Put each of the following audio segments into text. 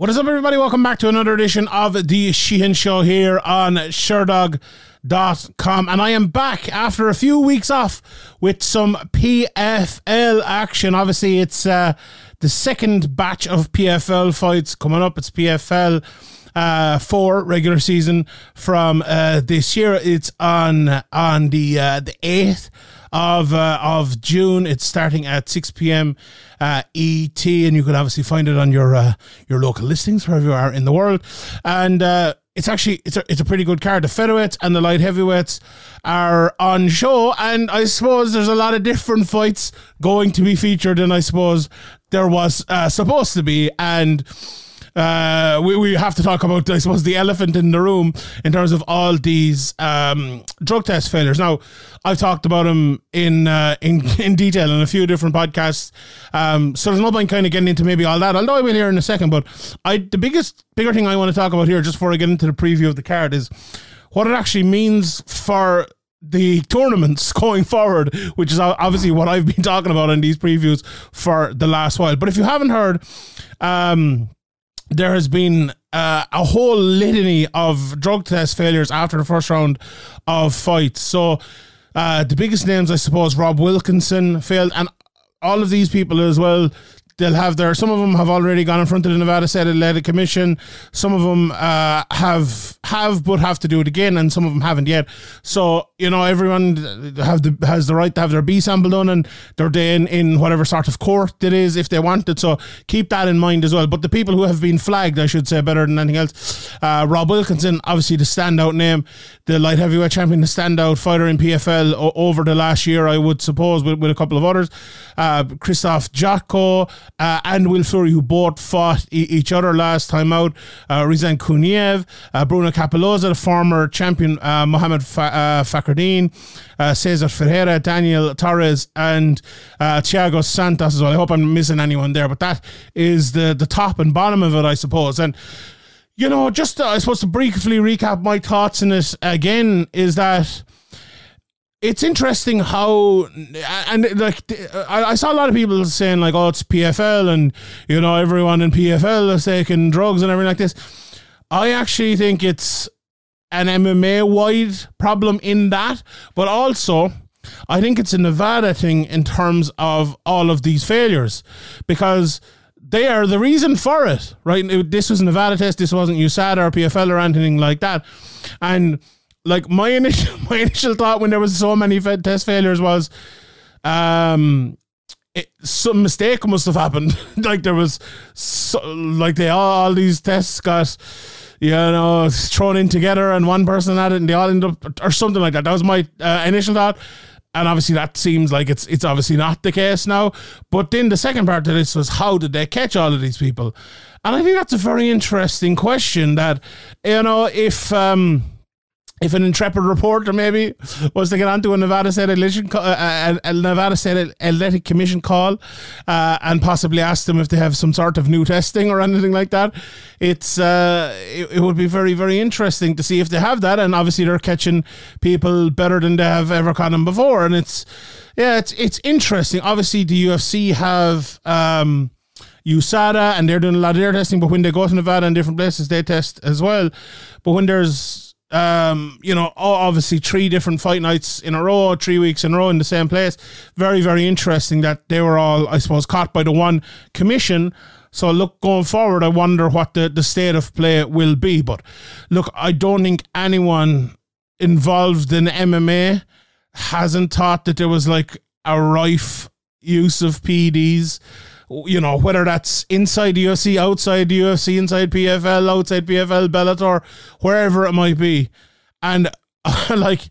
What is up, everybody? Welcome back to another edition of the Sheehan Show here on Sherdog.com. And I am back after a few weeks off with some PFL action. Obviously, it's uh, the second batch of PFL fights coming up. It's PFL uh, four regular season from uh, this year. It's on on the uh, the eighth of uh, of June. It's starting at 6 p.m. Uh, ET, and you can obviously find it on your uh, your local listings wherever you are in the world. And uh, it's actually it's a it's a pretty good card. The featherweights and the light heavyweights are on show, and I suppose there's a lot of different fights going to be featured, and I suppose there was uh, supposed to be, and uh, we, we have to talk about, I suppose, the elephant in the room in terms of all these um, drug test failures. Now, I've talked about them in uh, in in detail in a few different podcasts, um, so there's no point kind of getting into maybe all that. Although I will here in a second, but I the biggest bigger thing I want to talk about here, just before I get into the preview of the card, is what it actually means for the tournaments going forward, which is obviously what I've been talking about in these previews for the last while. But if you haven't heard, um, there has been uh, a whole litany of drug test failures after the first round of fights. So uh, the biggest names, I suppose, Rob Wilkinson failed, and all of these people as well they'll have their some of them have already gone in front of the Nevada State Athletic Commission. Some of them uh, have have but have to do it again, and some of them haven't yet. So you know, everyone have the has the right to have their B sample done and their day in, in whatever sort of court it is if they want it. So keep that in mind as well. But the people who have been flagged, I should say, better than anything else, uh, Rob Wilkinson, obviously the standout name, the light heavyweight champion, the standout fighter in PFL o- over the last year, I would suppose, with, with a couple of others. Uh, Krzysztof Jotko uh, and Will Fleury, who both fought e- each other last time out. Uh, Rizvan Kuniev, uh, Bruno Cappelozza, the former champion, uh, Mohamed Fa- uh, uh, Cesar Ferreira, Daniel Torres, and uh, Thiago Santos as well. I hope I'm missing anyone there, but that is the, the top and bottom of it, I suppose. And you know, just I suppose to briefly recap my thoughts in it again is that it's interesting how and like I, saw a lot of people saying like oh it's PFL and you know everyone in PFL is taking drugs and everything like this. I actually think it's an MMA wide problem in that, but also I think it's a Nevada thing in terms of all of these failures because they are the reason for it, right? This was a Nevada test. This wasn't USADA or PFL or anything like that, and like my initial my initial thought when there was so many test failures was um it, some mistake must have happened. Like there was so, like they all, all these tests got you know thrown in together and one person had it and they all ended up or something like that. That was my uh, initial thought. And obviously that seems like it's it's obviously not the case now. But then the second part of this was how did they catch all of these people? And i think that's a very interesting question that you know if um if an intrepid reporter maybe was to get onto a Nevada State election, uh, a, Nevada State Athletic Commission call, uh, and possibly ask them if they have some sort of new testing or anything like that, it's uh, it, it, would be very very interesting to see if they have that. And obviously they're catching people better than they have ever caught them before, and it's yeah, it's it's interesting. Obviously the UFC have. Um, USADA and they're doing a lot of their testing, but when they go to Nevada and different places, they test as well. But when there's um, you know, obviously three different fight nights in a row, three weeks in a row in the same place. Very, very interesting that they were all, I suppose, caught by the one commission. So look, going forward, I wonder what the, the state of play will be. But look, I don't think anyone involved in MMA hasn't thought that there was like a rife use of PEDs you know, whether that's inside the UFC, outside the UFC, inside PFL, outside PFL, Bellator, wherever it might be. And like,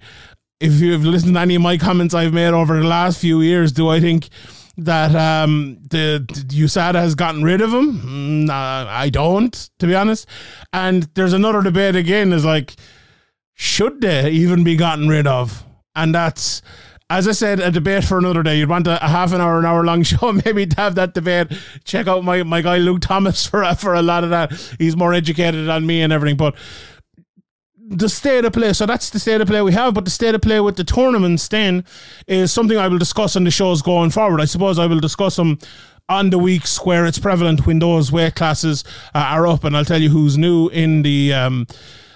if you've listened to any of my comments I've made over the last few years, do I think that um, the, the USADA has gotten rid of him? Mm, I don't, to be honest. And there's another debate again is like, should they even be gotten rid of? And that's as I said, a debate for another day. You'd want a, a, half an hour, an hour long show, maybe to have that debate. Check out my, my guy Luke Thomas for for a lot of that. He's more educated than me and everything. But the state of play, so that's the state of play we have. But the state of play with the tournaments then is something I will discuss on the shows going forward. I suppose I will discuss them on the weeks where it's prevalent when those weight classes uh, are up, and I'll tell you who's new in the um,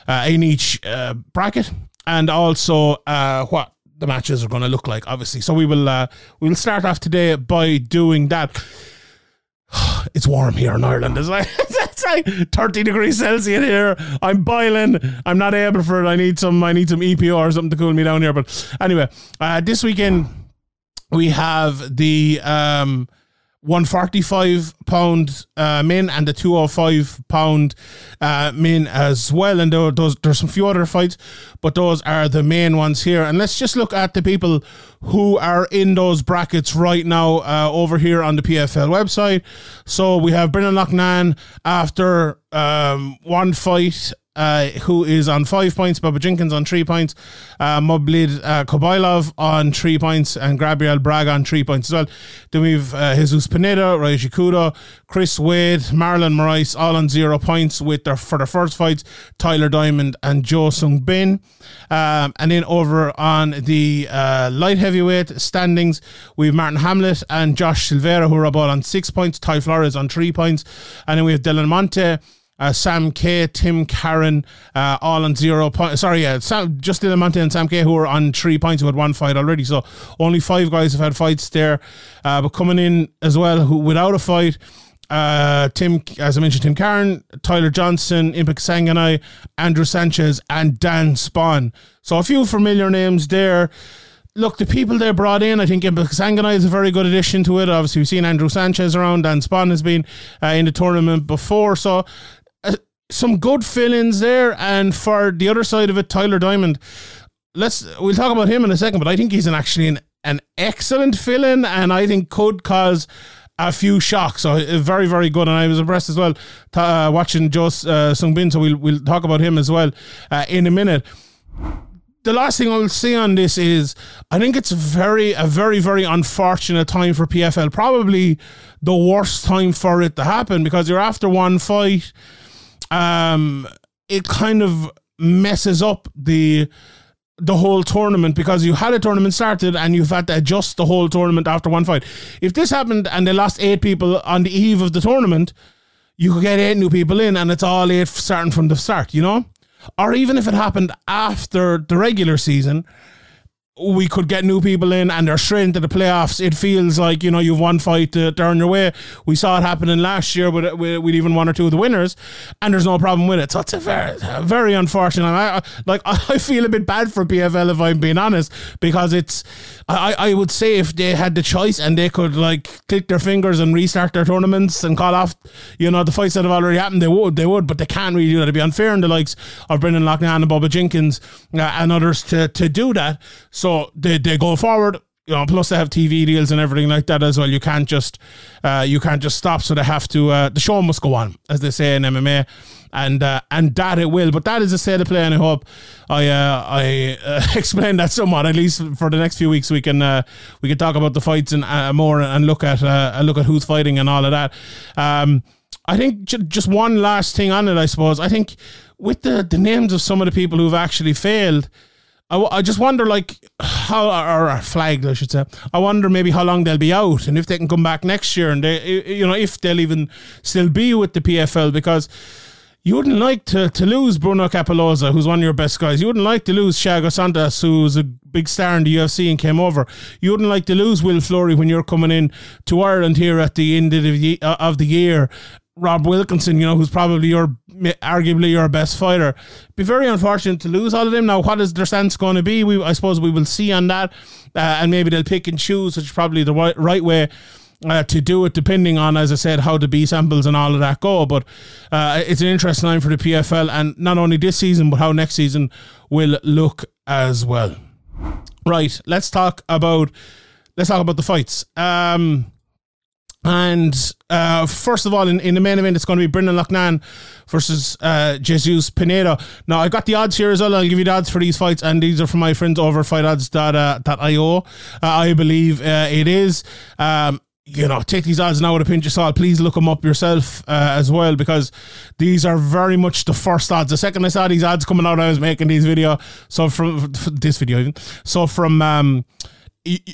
uh, in each uh, bracket, and also uh, what the matches are going to look like. Obviously, so we will uh, we will start off today by doing that. It's warm here in Ireland. It's like it's like 30 degrees Celsius here. I'm boiling. I'm not able for it. I need some I need some EPO or something to cool me down here. But anyway, uh, this weekend we have the um 145 pound uh, min and the 205 pound uh, min as well. And there, those, there's some few other fights, but those are the main ones here. And let's just look at the people who are in those brackets right now uh, over here on the PFL website. So we have Brendan Loughnane after um, one fight uh, who is on five points, Bubba Jenkins on three points, uh, Movlid uh, on three points, and Gabriel Braga on three points as well. Then we've uh, Jesus Pinedo, Ryoji Kudo, Chris Wade, Marlon Moraes, all on zero points with their for their first fights, Tyler Diamond and Jo Sung Bin. Um, and then over on the uh, light heavyweight standings, we have Marthin Hamlet and Josh Silveira, who are about on six points, Ty Flores on three points, and then we have Delan Monte uh, Sam Kei, Tim Caron, uh, all on zero points. Sorry, yeah, Sam, just Delan Monte and Sam Kei, who are on three points, who had one fight already. So only five guys have had fights there. Uh, but coming in as well, who without a fight, uh, Tim, as I mentioned, Tim Caron, Tyler Johnson, Impa Kasanganay, Andrew Sanchez, and Dan Spohn. So a few familiar names there look, the people they brought in, I think Sanganai is a very good addition to it. Obviously, we've seen Andrew Sanchez around, Dan Spohn has been uh, in the tournament before. So some good fill-ins there, and for the other side of it, Tyler Diamond. Let's we'll talk about him in a second, but I think he's an actually an, an excellent fill-in, and I think could cause a few shocks. So uh, very, very good. And I was impressed as well uh, watching Jo uh, Sung Bin. So we'll we'll talk about him as well uh, in a minute. The last thing I'll say on this is I think it's very a very very unfortunate time for PFL. Probably the worst time for it to happen because you're after one fight um, it kind of messes up the the whole tournament because you had a tournament started and you've had to adjust the whole tournament after one fight. If this happened and they lost eight people on the eve of the tournament, you could get eight new people in and it's all eight starting from the start, you know? Or even if it happened after the regular season, we could get new people in and they're straight into the playoffs. It feels like, you know, you've one fight to, earn your way. We saw it happening last year with, with, even one or two of the winners, and there's no problem with it. So it's a very, very unfortunate. I, like, I feel a bit bad for PFL if I'm being honest, because it's, I, I would say if they had the choice and they could, like, click their fingers and restart their tournaments and call off, you know, the fights that have already happened, they would, they would, but they can't really do that. It'd be unfair in the likes of Brendan Loughnane and Bubba Jenkins uh, and others to, to do that. They, they go forward. You know, plus they have TV deals and everything like that as well. You can't just uh, you can't just stop. So they have to. Uh, the show must go on, as they say in MMA, and uh, and that it will. But that is a state of play, and I hope I uh, I uh, explain that somewhat at least for the next few weeks. We can uh, we can talk about the fights and uh, more and look at uh, look at who's fighting and all of that. Um, I think j- just one last thing on it. I suppose I think with the the names of some of the people who've actually failed I, I just wonder, like, how or flagged, I should say. I wonder maybe how long they'll be out and if they can come back next year and they, you know, if they'll even still be with the PFL because you wouldn't like to, to lose Bruno Cappelozza, who's one of your best guys. You wouldn't like to lose Thiago Santos, who's a big star in the UFC and came over. You wouldn't like to lose Will Fleury when you're coming in to Ireland here at the end of the, uh, of the year Rob Wilkinson, you know, who's probably your arguably your best fighter. Be very unfortunate to lose all of them. Now, what is their stance going to be? We, I suppose, we will see on that, uh, and maybe they'll pick and choose, which is probably the right, right way. Uh, to do it, depending on, as I said, how the B samples and all of that go. But uh, it's an interesting time for the PFL, and not only this season, but how next season will look as well. Right, let's talk about let's talk about the fights. Um, and uh, first of all, in, in the main event, it's going to be Brendan Loughnane versus uh, Jesus Pinedo. Now, I got the odds here as well. I'll give you the odds for these fights, and these are from my friends over fightodds.io. Uh, I believe uh, it is. Um, you know, take these odds now with a pinch of salt. Please look them up yourself uh, as well because these are very much the first odds. The second I saw these odds coming out, I was making these video. So from this video, even so from um,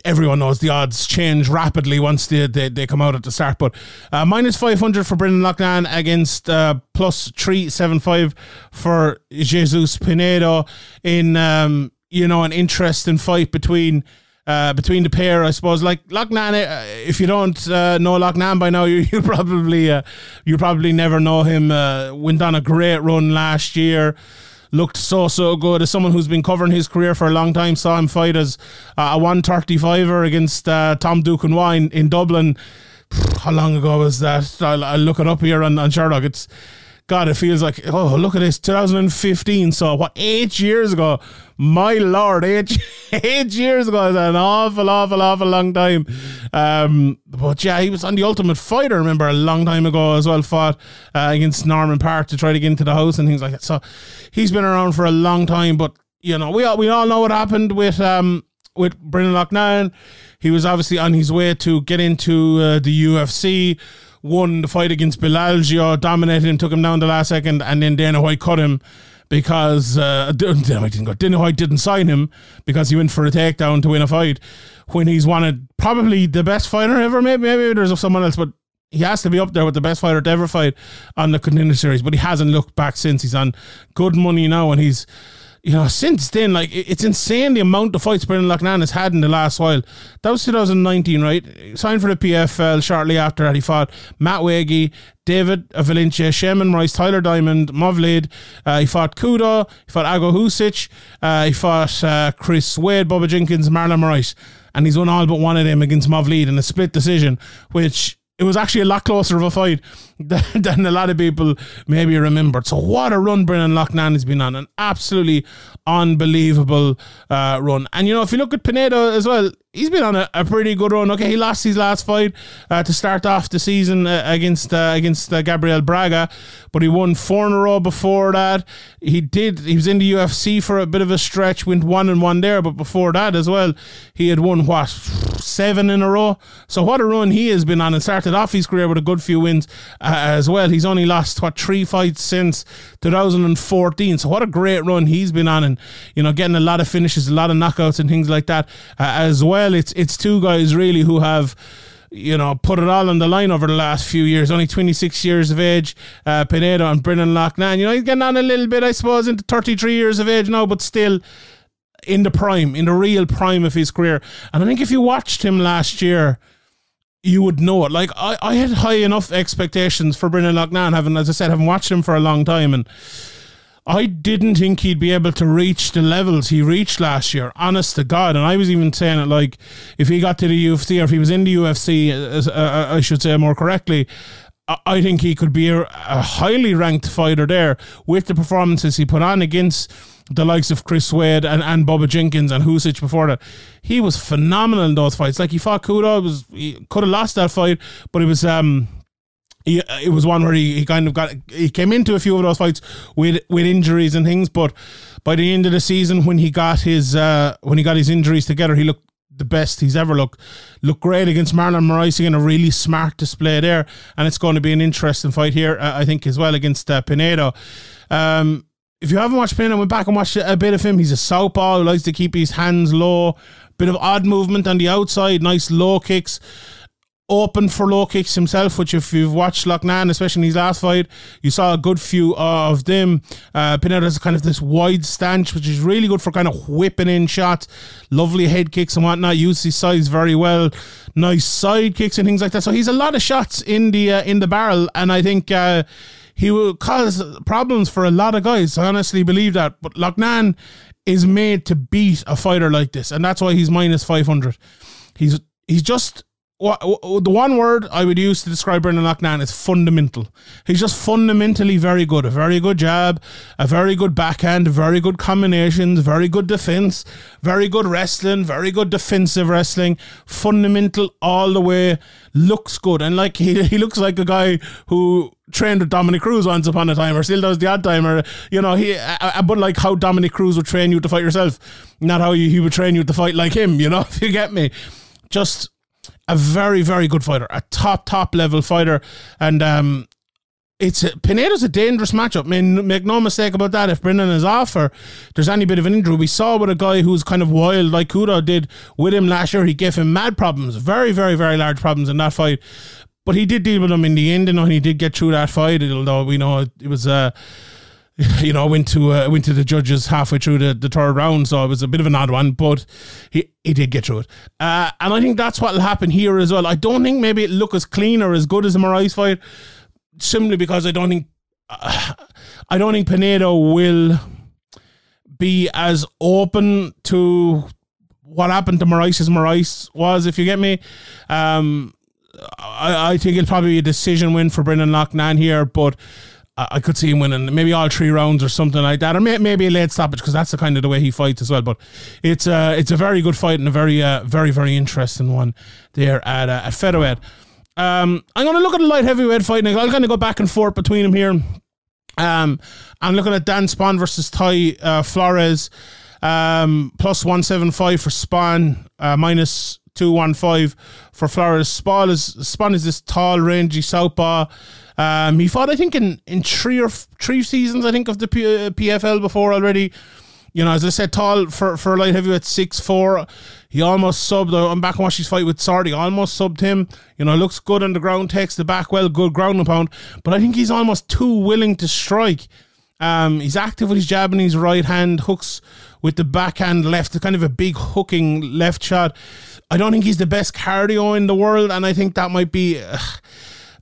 everyone knows the odds change rapidly once they, they, they come out at the start. But uh, minus 500 for Brendan Loughnane against uh, plus 375 for Jesus Pinedo in, um, you know, an interesting fight between. Uh, between the pair, I suppose. Like Loughnane, uh, if you don't uh, know Loughnane by now, you you probably uh, you probably never know him. Uh, went on a great run last year looked so so good as someone who's been covering his career for a long time. Saw him fight as uh, a 135er against uh, Tom Duquesnoy in, in Dublin. How long ago was that? I'll, I'll look it up here on, on Sherdog. It's God, it feels like oh look at this, 2015. So what? Eight years ago. My lord, eight eight years ago is an awful, awful, awful long time. Um, but yeah, he was on the Ultimate Fighter. Remember a long time ago as well. Fought uh, against Norman Park to try to get into the house and things like that. So he's been around for a long time. But you know, we all, we all know what happened with um with Brendan Loughnane. He was obviously on his way to get into uh, the UFC won the fight against Bill Algeo, dominated him, took him down the last second, and then Dana White cut him because uh, Dana White didn't go. Dana White didn't sign him because he went for a takedown to win a fight when he's wanted probably the best fighter ever. Maybe maybe there's someone else, but he has to be up there with the best fighter to ever fight on the contender series. But he hasn't looked back since. He's on good money now, and he's you know, since then, like it's insane the amount of fights Brendan Loughnane has had in the last while. That was 2019, right? Signed for the PFL shortly after that. He fought Matt Wagy, David Valencia, Sheymon Moraes, Tyler Diamond, Movlid. Uh, he fought Kudo. He fought Ago Huskic. Uh, he fought uh, Chris Wade, Bubba Jenkins, Marlon Moraes. And he's won all but one of them against Movlid in a split decision, which it was actually a lot closer of a fight than, a lot of people maybe remembered. So what a run Brendan Loughnane has been on. An absolutely unbelievable uh, run. And you know, if you look at Pinedo as well, he's been on a, a pretty good run. Okay, he lost his last fight uh, to start off the season uh, against uh, against uh, Gabriel Braga, but he won four in a row before that. He did. He was in the UFC for a bit of a stretch, went one and one there, but before that as well, he had won what seven in a row. So what a run he has been on, and started off his career with a good few wins as well. He's only lost what three fights since 2014. So what a great run he's been on, and you know getting a lot of finishes, a lot of knockouts and things like that uh, as well. It's it's two guys really who have you know, put it all on the line over the last few years. Only 26 years of age, uh, Pinedo and Brendan Loughnane. You know, he's getting on a little bit, I suppose, into 33 years of age now, but still in the prime, in the real prime of his career. And I think if you watched him last year, you would know it. Like, I, I had high enough expectations for Brendan Loughnane, having, as I said, having watched him for a long time. And I didn't think he'd be able to reach the levels he reached last year, honest to God. And I was even saying it like if he got to the UFC or if he was in the UFC, uh, uh, I should say more correctly, I think he could be a, a, highly ranked fighter there with the performances he put on against the likes of Chris Wade and, and Bubba Jenkins and Huskic before that. He was phenomenal in those fights. Like he fought Kudo, was he could have lost that fight, but it was um he, it was one where he, he kind of got he came into a few of those fights with with injuries and things, but by the end of the season, when he got his uh, when he got his injuries together, he looked the best he's ever looked. Looked great against Marlon Moraes again, a really smart display there, and it's going to be an interesting fight here, uh, I think, as well against uh, Pinedo. Um, if you haven't watched Pinedo, went back and watched a bit of him. He's a southpaw who likes to keep his hands low, bit of odd movement on the outside, nice low kicks open for low kicks himself, which if you've watched Loughnane, especially in his last fight, you saw a good few of them. Uh, Pinedo has kind of this wide stance, which is really good for kind of whipping in shots, lovely head kicks and whatnot. Uses his size very well, nice side kicks and things like that. So he's a lot of shots in the uh, in the barrel, and I think. Uh, he will cause problems for a lot of guys. I honestly believe that. But Loughnane is made to beat a fighter like this, and that's why he's minus five hundred. He's he's just the one word I would use to describe Brendan Loughnane is fundamental. He's just fundamentally very good. A very good jab, a very good backhand, very good combinations, very good defense, very good wrestling, very good defensive wrestling. Fundamental all the way. Looks good. And like he, he looks like a guy who trained with Dominick Cruz once upon a time or still does the odd timer. You know, he, uh, but like how Dominick Cruz would train you to fight yourself, not how he would train you to fight like him, you know, if you get me. Just a very, very good fighter, a top, top level fighter. And um, it's a, Pinedo's a dangerous matchup. I mean, make no mistake about that. If Brendan is off or there's any bit of an injury, we saw with a guy who's kind of wild like Kudo did with him last year. He gave him mad problems, very, very, very large problems in that fight. But he did deal with them in the end, and he did get through that fight. Although we know it was uh, you know, I went to uh, went to the judges halfway through the, the third round, so it was a bit of an odd one, but he, he did get through it. Uh, and I think that's what will happen here as well. I don't think maybe it look as clean or as good as the Moraes fight, simply because I don't think uh, I don't think Pinedo will be as open to what happened to Moraes as Moraes was, if you get me. Um, I, I think it'll probably be a decision win for Brendan Loughnane here, but I could see him winning maybe all three rounds or something like that, or may, maybe a late stoppage because that's the kind of the way he fights as well. But it's a uh, it's a very good fight and a very uh, very very interesting one there at uh, at featherweight. Um, I'm going to look at the light heavyweight fight. Now. I'll kind of go back and forth between them here. Um, I'm looking at Dan Spohn versus Ty uh, Flores, um, plus one seven five for Spohn, uh, minus two one five for Flores. Spohn is is this tall, rangy southpaw. Um, he fought, I think, in, in three or three seasons, I think, of the P- uh, PFL before already. You know, as I said, tall for, for light heavyweight, six four. He almost subbed. Uh, I'm back and watch his fight with Sordi. Almost subbed him. You know, looks good on the ground, takes the back well, good ground pound. But I think he's almost too willing to strike. Um, he's active with his jab and his right hand, hooks with the backhand left, kind of a big hooking left shot. I don't think he's the best cardio in the world, and I think that might be. Uh,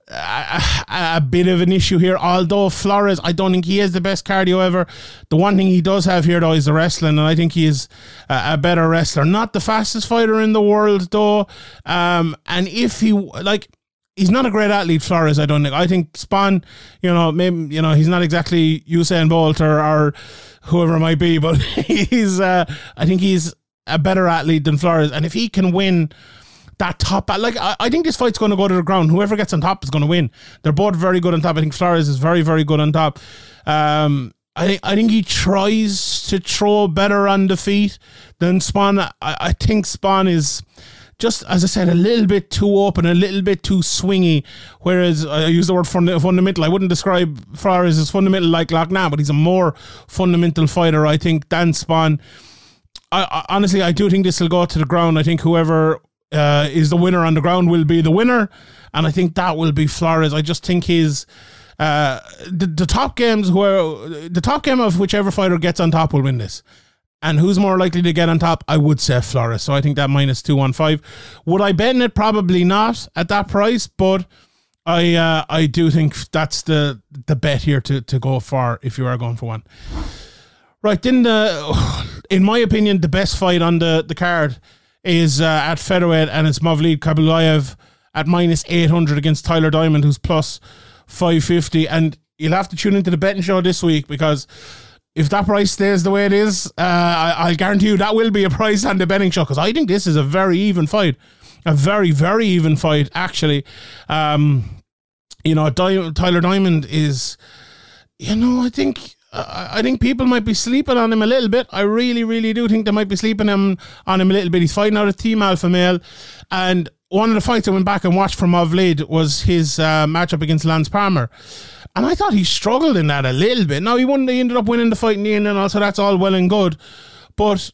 a, a, bit of an issue here. Although Flores, I don't think he has the best cardio ever. The one thing he does have here, though, is the wrestling, and I think he is a, a better wrestler. Not the fastest fighter in the world, though. Um, and if he like. He's not a great athlete, Flores. I don't think. I think Spohn, you know, maybe you know he's not exactly Usain Bolt or, or whoever it might be, but he's. Uh, I think he's a better athlete than Flores, and if he can win that top. Like I, I think this fight's going to go to the ground. Whoever gets on top is going to win. They're both very good on top. I think Flores is very very good on top. Um, I think I think he tries to throw better on the feet than Spohn. I, I think Spohn is just as I said, a little bit too open, a little bit too swingy. Whereas I use the word fundamental. I wouldn't describe Flores as fundamental like Loughnane, but he's a more fundamental fighter. I think than Spohn. I, I, honestly, I do think this will go to the ground. I think whoever uh, is the winner on the ground will be the winner, and I think that will be Flores. I just think he's uh, the, the top games where the top game of whichever fighter gets on top will win this. And who's more likely to get on top? I would say Flores. So I think that minus two one five. Would I bet it? Probably not at that price, but I uh, I do think that's the the bet here to to go for if you are going for one. Right, then the in my opinion the best fight on the the card is uh, at featherweight, and it's Movlid Khaybulaev at minus 800 against Tyler Diamond, who's plus 550. And you'll have to tune into the betting show this week because if that price stays the way it is, uh, I, will guarantee you that will be a price on the betting show because I think this is a very even fight. A very, very even fight, actually. Um, you know, Di- Tyler Diamond is, you know, I think I think people might be sleeping on him a little bit. I really, really do think they might be sleeping him on him a little bit. He's fighting out a team alpha male, and one of the fights I went back and watched from Movlid was his uh, matchup against Lance Palmer, and I thought he struggled in that a little bit. Now he won; he ended up winning the fight in the end, and also that's all well and good, but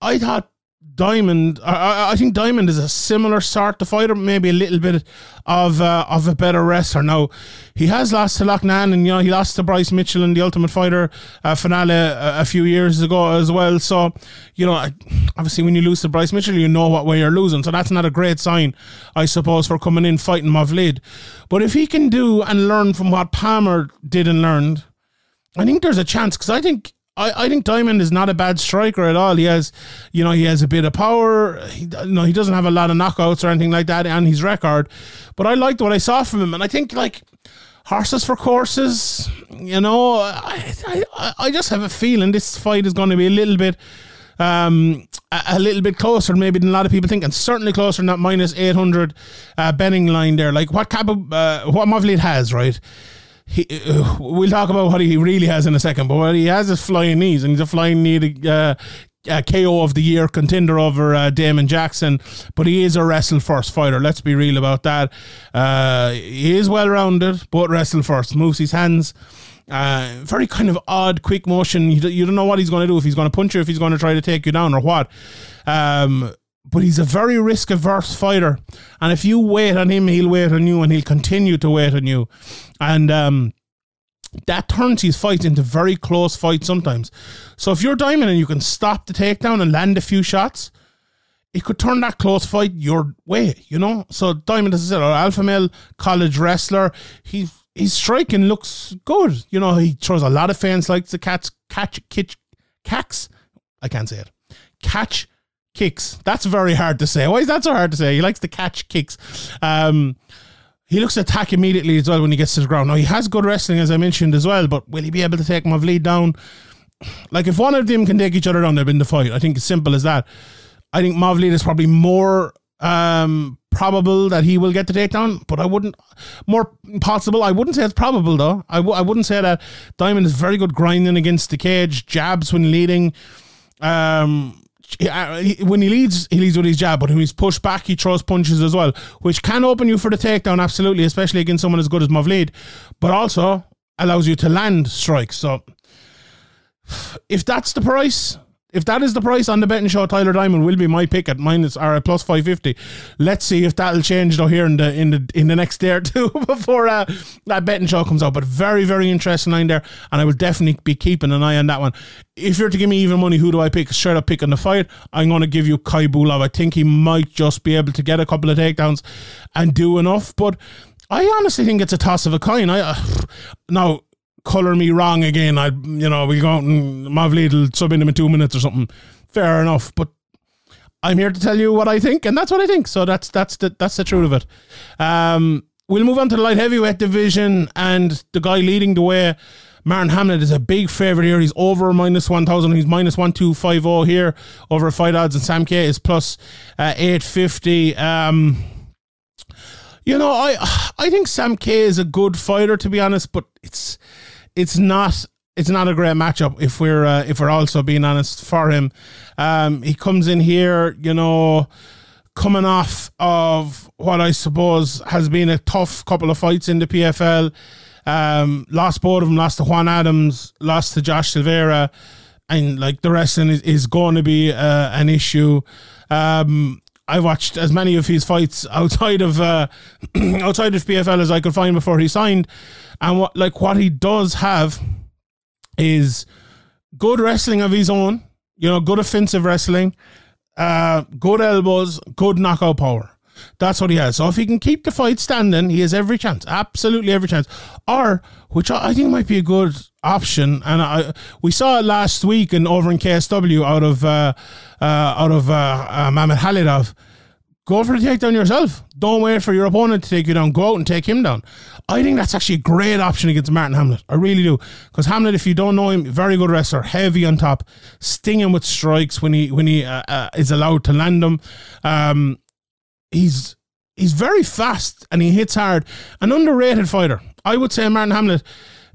I thought Diamond, I, I think Diamond is a similar sort of fighter, maybe a little bit of uh, of a better wrestler. Now, he has lost to Loughnane, and you know he lost to Bryce Mitchell in the Ultimate Fighter uh, finale a, a, few years ago as well. So, you know, obviously when you lose to Bryce Mitchell, you know what way you're losing. So that's not a great sign, I suppose, for coming in fighting Movlid. But if he can do and learn from what Palmer did and learned, I think there's a chance because I think I, I think Diamond is not a bad striker at all. He has, you know, he has a bit of power. He, he doesn't have a lot of knockouts or anything like that on his record. But I liked what I saw from him, and I think like horses for courses. You know, I, I, I just have a feeling this fight is going to be a little bit, um, a, a, little bit closer maybe than a lot of people think, and certainly closer than that minus eight hundred uh, betting line there. Like what Cab, uh, what Movlid has, right? He, uh, we'll talk about what he really has in a second, but what he has is flying knees, and he's a flying knee uh, uh, KO of the year contender over uh, Damon Jackson, but he is a wrestle first fighter. Let's be real about that. Uh, he is well rounded, but wrestle first. Moves his hands. Uh, very kind of odd, quick motion. You, you don't know what he's going to do, if he's going to punch you, if he's going to try to take you down, or what. Um, but he's a very risk averse fighter. And if you wait on him, he'll wait on you and he'll continue to wait on you. And um, that turns his fights into very close fights sometimes. So if you're Diamond and you can stop the takedown and land a few shots, it could turn that close fight your way, you know? So Diamond, as I said, alpha male college wrestler, he his striking looks good. You know, he throws a lot of fans like the cats catch catch cacks. I can't say it. Catch kicks. That's very hard to say. Why is that so hard to say? He likes to catch kicks. Um, he looks to attack immediately as well when he gets to the ground. Now he has good wrestling, as I mentioned as well, but will he be able to take Movlid down? Like if one of them can take each other down, they've been the fight. I think it's simple as that. I think Movlid is probably more um, probable that he will get the takedown, but I wouldn't more possible. I wouldn't say it's probable though. I w- I wouldn't say that Diamond is very good grinding against the cage, jabs when leading. Um, when he leads, he leads with his jab, but when he's pushed back, he throws punches as well, which can open you for the takedown, absolutely, especially against someone as good as Movlid, but also allows you to land strikes. So, if that's the price, if that is the price on the betting show, Tyler Diamond will be my pick at minus or at plus five fifty. Let's see if that'll change though here in the in the in the next day or two before uh, that betting show comes out. But very very interesting line there, and I will definitely be keeping an eye on that one. If you're to give me even money, who do I pick? Straight up pick on the fight. I'm going to give you Khaybulaev. I think he might just be able to get a couple of takedowns and do enough, but. I honestly think it's a toss of a coin. I uh, now colour me wrong again. I, you know, we'll go out and Movlid will sub in him in two minutes or something. Fair enough, but I'm here to tell you what I think, and that's what I think. So that's that's the that's the truth of it. Um, we'll move on to the light heavyweight division, and the guy leading the way. Marthin Hamlet is a big favourite here. He's over minus 1,000. He's minus 1,250 here over fight odds. And Sam Kei is plus, uh, 850. Um, you know, I I think Sam Kei is a good fighter, to be honest, but it's it's not it's not a great matchup if we're uh, if we're also being honest for him. Um, he comes in here, you know, coming off of what I suppose has been a tough couple of fights in the PFL. Um, lost both of them, lost to Juan Adams, lost to Josh Silveira, and like the wrestling is, is going to be uh, an issue. Um, I watched as many of his fights outside of uh, outside of PFL as I could find before he signed, and what like what he does have is good wrestling of his own. You know, good offensive wrestling, uh, good elbows, good knockout power. That's what he has. So if he can keep the fight standing, he has every chance, absolutely every chance. Or, which I think might be a good option, and I we saw it last week and over in KSW out of uh, uh, out of uh, uh, Mamed Khalidov. Go for the takedown yourself. Don't wait for your opponent to take you down. Go out and take him down. I think that's actually a great option against Marthin Hamlet. I really do. Because Hamlet, if you don't know him, very good wrestler, heavy on top, stinging with strikes when he when he uh, uh, is allowed to land them. Um, he's he's very fast and he hits hard. An underrated fighter. I would say Marthin Hamlet.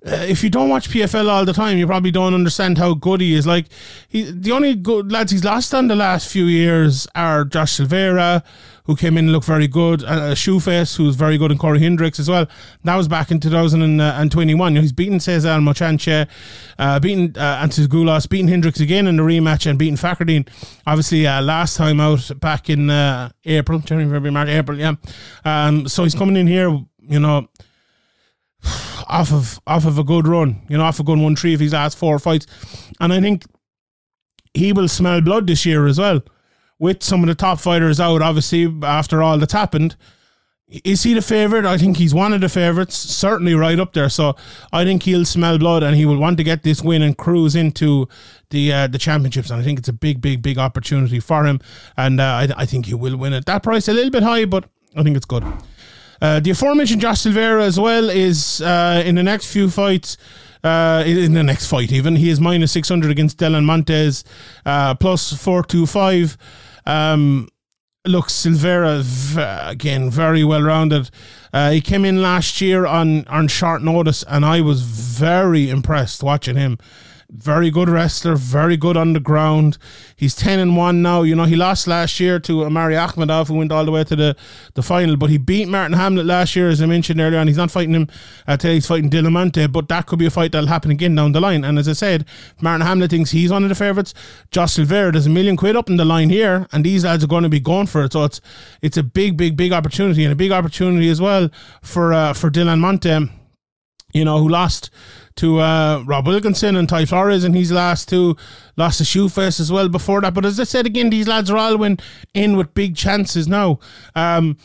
Uh, if you don't watch PFL all the time, you probably don't understand how good he is. Like he, the only good lads he's lost on the last few years are Josh Silveira, who came in and looked very good, uh, Shoeface, who's very good, and Corey Hendricks as well. That was back in 2021. You know, he's beaten Cesar Mochanche, uh, beaten uh, Antigoulas, beaten Hendricks again in the rematch, and beaten Fakhreddin, obviously, uh, last time out back in uh, April, January, February, March, April, yeah. Um, so he's coming in here, you know, off of off of a good run, you know, off a good one three of his last four fights. And I think he will smell blood this year as well with some of the top fighters out, obviously, after all that's happened. Is he the favourite? I think he's one of the favourites, certainly right up there. So I think he'll smell blood and he will want to get this win and cruise into the uh, the championships. And I think it's a big, big, big opportunity for him. And uh, I, I think he will win it. That price a little bit high, but I think it's good. Uh, the aforementioned Josh Silveira as well is uh, in the next few fights. Uh, in the next fight, even he is minus six hundred against Dylan Montes, uh, plus four two five. Um, look, Silveira again very well rounded. Uh, he came in last year on on short notice, and I was very impressed watching him. Very good wrestler, very good on the ground. He's 10 and 1 now. You know, he lost last year to Omari Akhmedov, who went all the way to the, the final, but he beat Marthin Hamlet last year, as I mentioned earlier, and he's not fighting him uh, today. He's fighting Delan Monte, but that could be a fight that'll happen again down the line. And as I said, Marthin Hamlet thinks he's one of the favourites. Josh Silveira, there's a million quid up in the line here, and these lads are going to be going for it. So it's it's a big, big, big opportunity, and a big opportunity as well for uh, for Delan Monte, you know, who lost to uh, Rob Wilkinson and Ty Flores and his last two lost to Shoeface as well before that. But as I said again, these lads are all win in with big chances now. Um,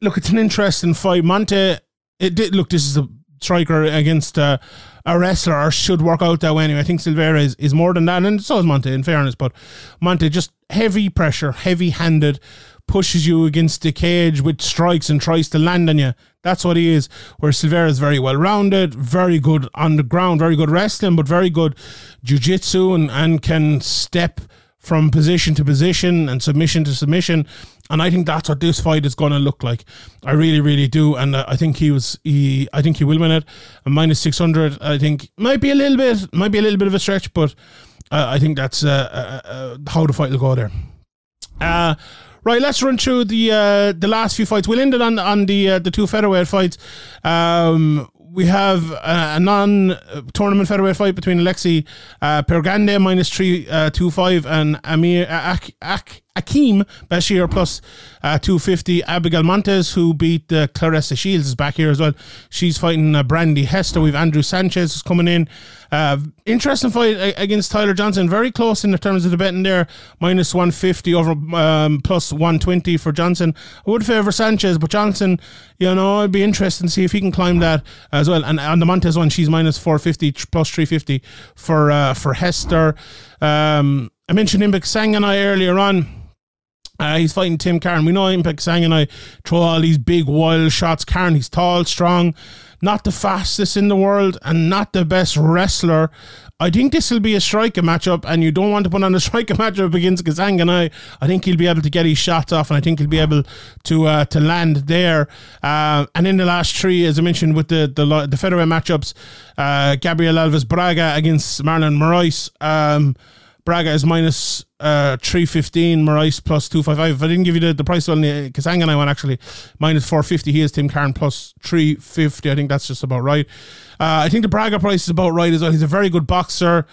look, it's an interesting fight. Monte, it did look. This is a striker against a wrestler, or should work out that way anyway. I think Silveira is, is more than that, and so is Monte. In fairness, but Monte just heavy pressure, heavy handed pushes you against the cage with strikes and tries to land on you. That's what he is. Where Silveira is very well rounded, very good on the ground, very good wrestling, but very good jiu-jitsu and, and can step from position to position and submission to submission. And I think that's what this fight is going to look like. I really, really do. And uh, I think he was, he, I think he will win it. Minus 600, I think might be a little bit, might be a little bit of a stretch, but uh, I think that's uh, uh, uh how the fight will go there. Uh, Right, let's run through the uh, the last few fights. We'll end it on on the uh, the two featherweight fights. Um, we have a, a non-tournament featherweight fight between Alexi uh, Pergande minus three uh, two five and Amir Ak, Ak, Akeem Bashir plus, uh, 250. Abigail Montes, who beat uh, Claressa Shields, is back here as well. She's fighting uh, Brandy Hester. We've Andrew Sanchez is coming in. Uh, interesting fight against Tyler Johnson. Very close in the terms of the betting there. Minus 150 over um, plus 120 for Johnson. I would favour Sanchez, but Johnson, you know, it'd be interesting to see if he can climb that as well. And on the Montes one, she's minus 450 plus 350 for uh, for Hester. Um, I mentioned Impa Kasanganay earlier on. Uh, he's fighting Tim Caron. We know Impa Kasanganay throw all these big wild shots. Caron, he's tall, strong, not the fastest in the world, and not the best wrestler. I think this will be a striker matchup, and you don't want to put on a striker matchup against Kasanganay. I think he'll be able to get his shots off, and I think he'll be able to uh, to land there. Uh, and in the last three, as I mentioned, with the the, the featherweight matchups, uh, Gabriel Alves Braga against Marlon Moraes. Um, Braga is minus uh, 315, Moraes plus 255. If I didn't give you the, the price on the Kasanganay went actually minus 450. He is Tim Caron plus 350. I think that's just about right. Uh, I think the Braga price is about right as well. He's a very good boxer.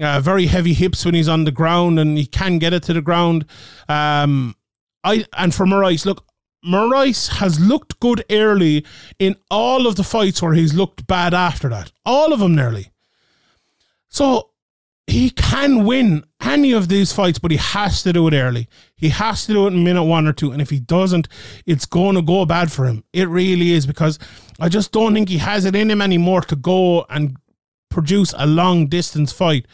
Uh, very heavy hips when he's on the ground and he can get it to the ground. Um, I and for Moraes, look, Moraes has looked good early in all of the fights where he's looked bad after that. All of them nearly. So he can win any of these fights, but he has to do it early. He has to do it in minute one or two. And if he doesn't, it's going to go bad for him. It really is because I just don't think he has it in him anymore to go and produce a long distance fight.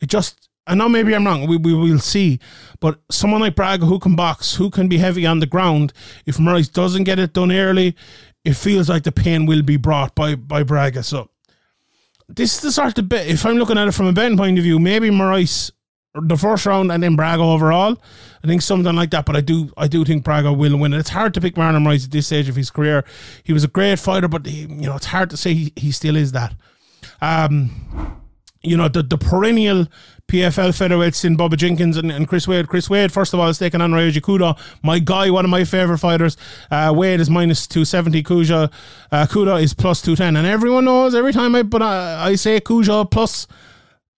It just, I know maybe I'm wrong. We, we will see. But someone like Braga who can box, who can be heavy on the ground, if Moraes doesn't get it done early, it feels like the pain will be brought by, by Braga. So this is the sort of bit. If I'm looking at it from a betting point of view, maybe Moraes the first round and then Braga overall. I think something like that. But I do I do think Braga will win it. It's hard to pick Marlon Moraes at this stage of his career. He was a great fighter, but he, you know it's hard to say he, he still is that. Um, you know the the perennial PFL featherweights in Bubba Jenkins and, and Chris Wade. Chris Wade, first of all, is taking on Ryoji Kudo, my guy, one of my favorite fighters. Uh, Wade is minus 270, Kuja, uh, Kudo is plus 210. And everyone knows every time I, but I, I say Kuja plus,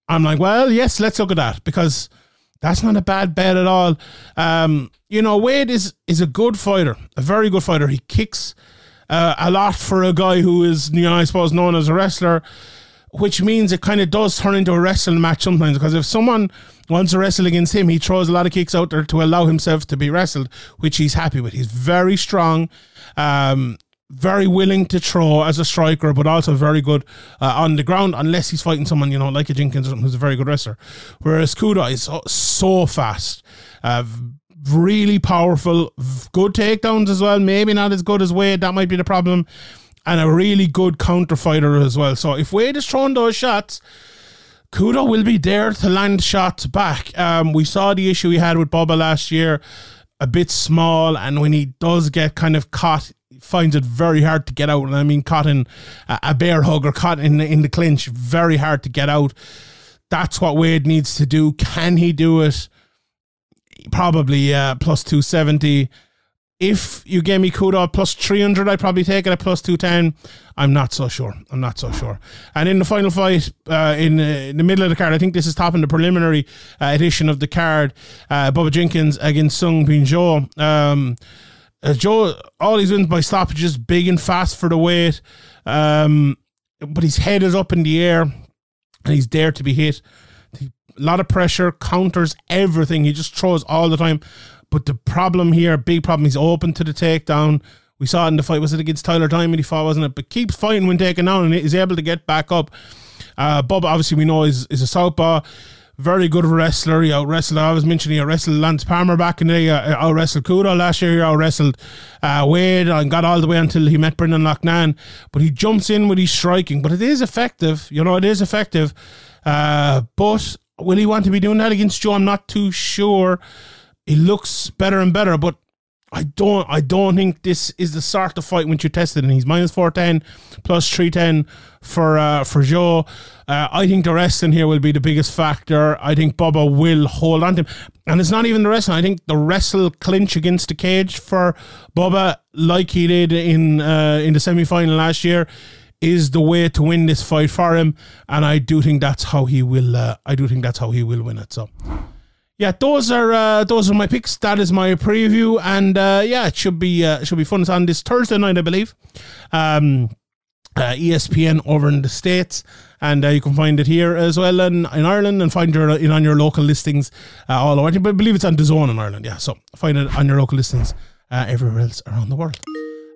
I'm like, well, yes, let's look at that because that's not a bad bet at all. Um, you know, Wade is, is a good fighter, a very good fighter. He kicks uh, a lot for a guy who is, you know, I suppose, known as a wrestler which means it kind of does turn into a wrestling match sometimes because if someone wants to wrestle against him, he throws a lot of kicks out there to allow himself to be wrestled, which he's happy with. He's very strong, um, very willing to throw as a striker, but also very good uh, on the ground, unless he's fighting someone, you know, like a Jenkins or something who's a very good wrestler. Whereas Kudo is so, so fast. Uh, really powerful, good takedowns as well. Maybe not as good as Wade. That might be the problem and a really good counter fighter as well. So if Wade is throwing those shots, Kudo will be there to land shots back. Um, we saw the issue he had with Bubba last year, a bit small, and when he does get kind of caught, finds it very hard to get out. And I mean, caught in a bear hug or caught in in the clinch, very hard to get out. That's what Wade needs to do. Can he do it? Probably uh, plus 270. If you gave me Kudo plus 300, I'd probably take it at plus 210. I'm not so sure. I'm not so sure. And in the final fight, uh, in, uh, in, the middle of the card, I think this is topping the preliminary uh, edition of the card. Uh, Bubba Jenkins against Sung Bin Jo. Um, uh, Joe, all he's wins by stoppages, big and fast for the weight. Um, but his head is up in the air and he's there to be hit. A lot of pressure, counters everything. He just throws all the time. But the problem here, big problem, he's open to the takedown. We saw it in the fight, was it against Tyler Diamond? He fought, wasn't it? But keeps fighting when taken down and is able to get back up. Uh, Bob, obviously, we know is, is a southpaw. Very good wrestler. He out wrestled. I was mentioning he wrestled Lance Palmer back in the day. Uh, out wrestled Kudo last year. He out wrestled uh, Wade and got all the way until he met Brendan Loughnane. But he jumps in with his striking. But it is effective. You know, it is effective. Uh, but will he want to be doing that against Jo? I'm not too sure. He looks better and better, but I don't I don't think this is the sort of fight when you tested and he's minus four ten plus three ten for uh, for Jo. Uh, I think the wrestling here will be the biggest factor. I think Bubba will hold on to him. And it's not even the wrestling. I think the wrestle clinch against the cage for Bubba, like he did in uh, in the semi final last year, is the way to win this fight for him. And I do think that's how he will. Uh, I do think that's how he will win it. So yeah, those are uh, those are my picks. That is my preview, and uh, yeah, it should be uh, should be fun. It's on this Thursday night, I believe. Um, uh, ESPN over in the states, and uh, you can find it here as well in, in Ireland, and find your in on your local listings uh, all over. But I believe it's on the zone in Ireland. Yeah, so find it on your local listings uh, everywhere else around the world.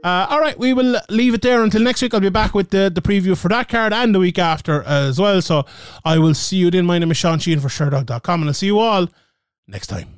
Uh, all right, we will leave it there until next week. I'll be back with the, the preview for that card and the week after as well. So I will see you then. My name is Sean Sheehan for Sherdog.com, and I'll see you all next time.